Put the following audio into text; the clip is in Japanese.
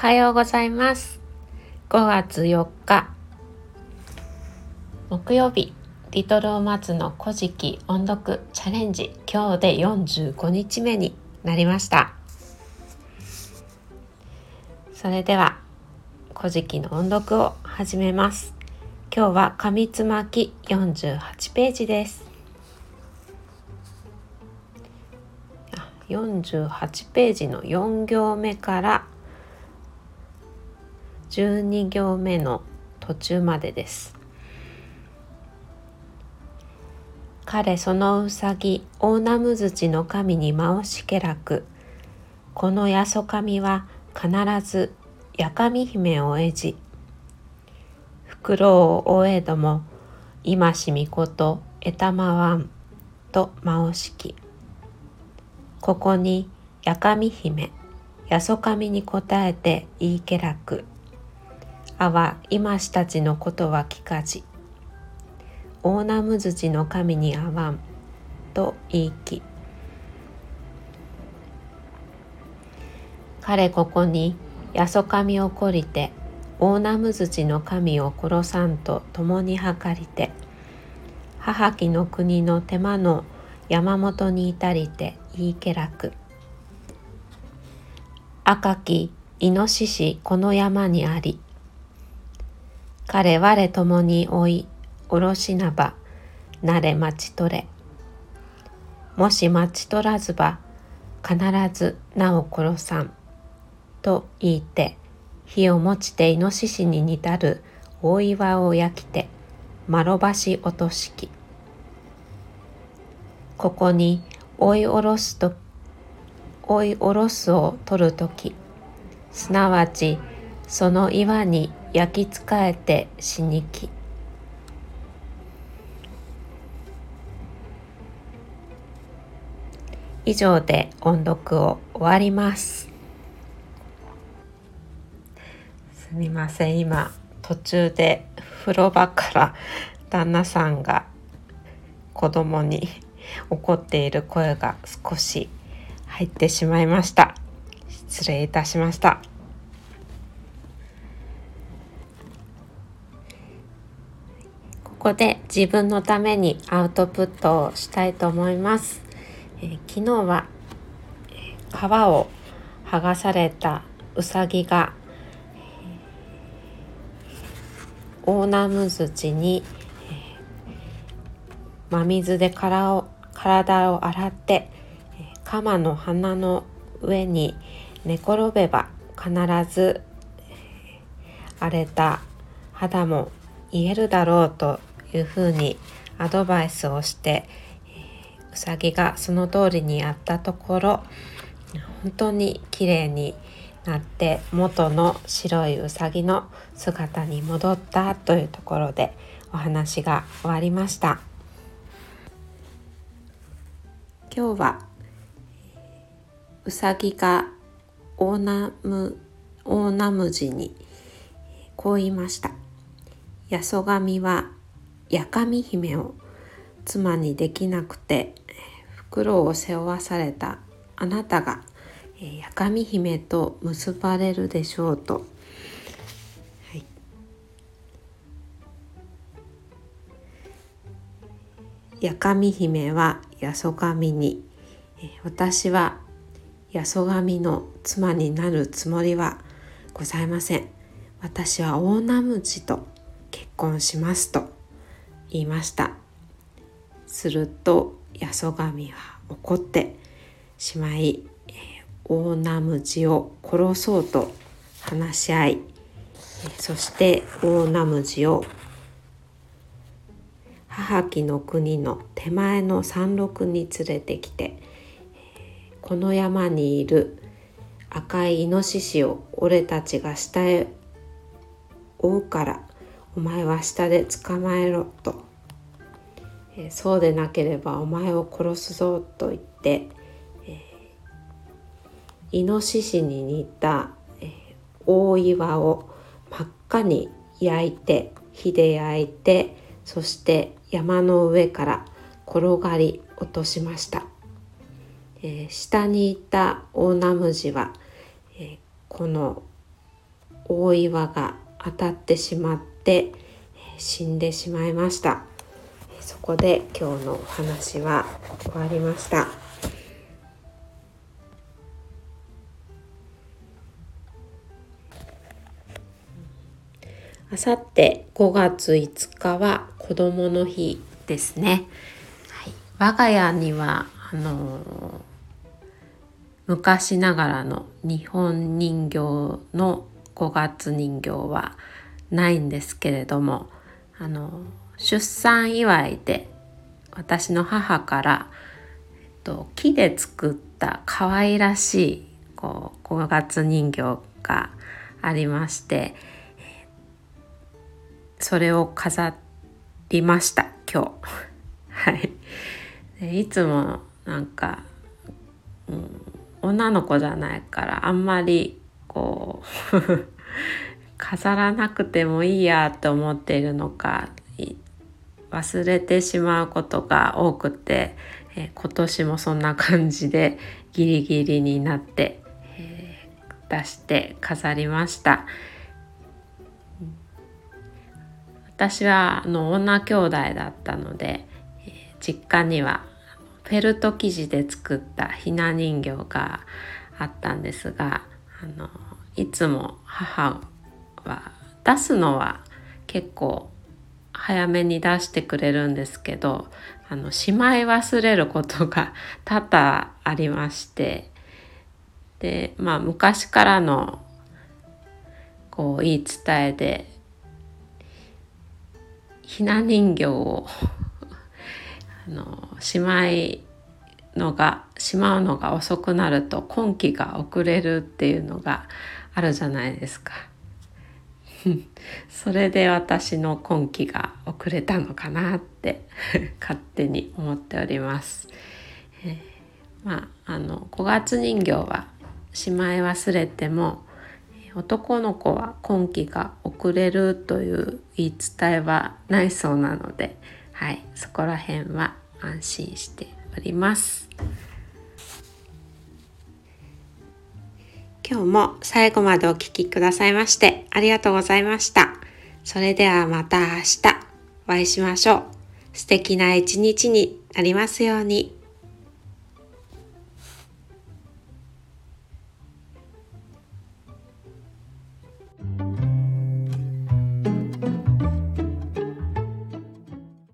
はようございます。5月4日木曜日。リトルを待つの古事記音読チャレンジ。今日で45日目になりました。それでは古事記の音読を始めます。今日は紙つまき48ページです。48ページの4行目から12行目の途中までです。彼そのうさぎ大ナムズチの神に回しけらく。このやそ神は必ずやかみ姫を得じ。袋を終えども今しみことえたまわんと回しき。ここにやかみ姫やそ神に答えて言いけらく。あは今したちのことは聞かじ大ナムズチの神にあわんと言いき彼ここにやそ神をこりて大ナムズチの神を殺さんと共に計りて母木の国の手間の山本に至りて言いけらく。赤きイノシシこの山にあり彼我共に追いおろしなばなれ待ち取れ。もし待ち取らずば必ずなお殺さんと言いて火を持ちてイノシシに似たる大岩を焼きて丸ばし落としき。ここに追いおろすと追いおろすを取るときすなわちその岩に焼き仕えて死にき。以上で音読を終わります。すみません。今途中で風呂場から旦那さんが子供に怒っている声が少し入ってしまいました。失礼いたしました。ここで自分のためにアウトプットをしたいと思います。えー、昨日は、皮を剥がされたうさぎが、えー、オーナムズチに、えー、真水で体を体を洗って、え、鎌の花の上に寝転べば必ず、荒れた肌も癒えるだろうというふうにアドバイスをして、うさぎがその通りにやったところ本当に綺麗になって元の白いうさぎの姿に戻ったというところでお話が終わりました。今日はうさぎがオーナムオーナムジにこう言いました「やそがみはやかみ姫を妻にできなくて袋を背負わされたあなたがやかみ姫と結ばれるでしょうと、はい、やかみ姫はやそがみに私はやそがみの妻になるつもりはございません。私は大ナムジと結婚しますと。言いました。すると八十神は怒ってしまい、大ナムジを殺そうと話し合い、そして大ナムジを母木の国の手前の山麓に連れてきて、この山にいる赤いイノシシを俺たちが下へ追うからお前は下で捕まえろと、えー、そうでなければお前を殺すぞと言って、えー、イノシシに似た、えー、大岩を真っ赤に焼いて火で焼いてそして山の上から転がり落としました、えー、下にいた大ナムジは、えー、この大岩が当たってしまって死んでしまいました。そこで今日のお話は終わりました。あさって5月5日は子どもの日ですね、はい、我が家にはあの昔ながらの日本人形の5月人形はないんですけれどもあの出産祝いで私の母から、えっと、木で作った可愛らしいこう5月人形がありましてそれを飾りました今日。はい、いつもなんか、うん女の子じゃないからあんまりこう 飾らなくてもいいやと思っているのか忘れてしまうことが多くて、えー、今年もそんな感じでギリギリになって、えー、出して飾りました。私はあの女兄弟だったので、えー、実家にはフェルト生地で作ったひな人形があったんですがあのいつも母は出すのは結構早めに出してくれるんですけどあのしまい忘れることが多々ありましてでまあ昔からのこう言い伝えでひな人形を あのしまいのがしまうのが遅くなると今期が遅れるっていうのがあるじゃないですか。それで私の今期が遅れたのかなって勝手に思っております。えー、まああの5月人形はしまい忘れても男の子は今期が遅れるという言い伝えはないそうなので、はい、そこら辺は安心しております今日も最後までお聴きくださいましてありがとうございましたそれではまた明日お会いしましょう素敵な一日になりますように。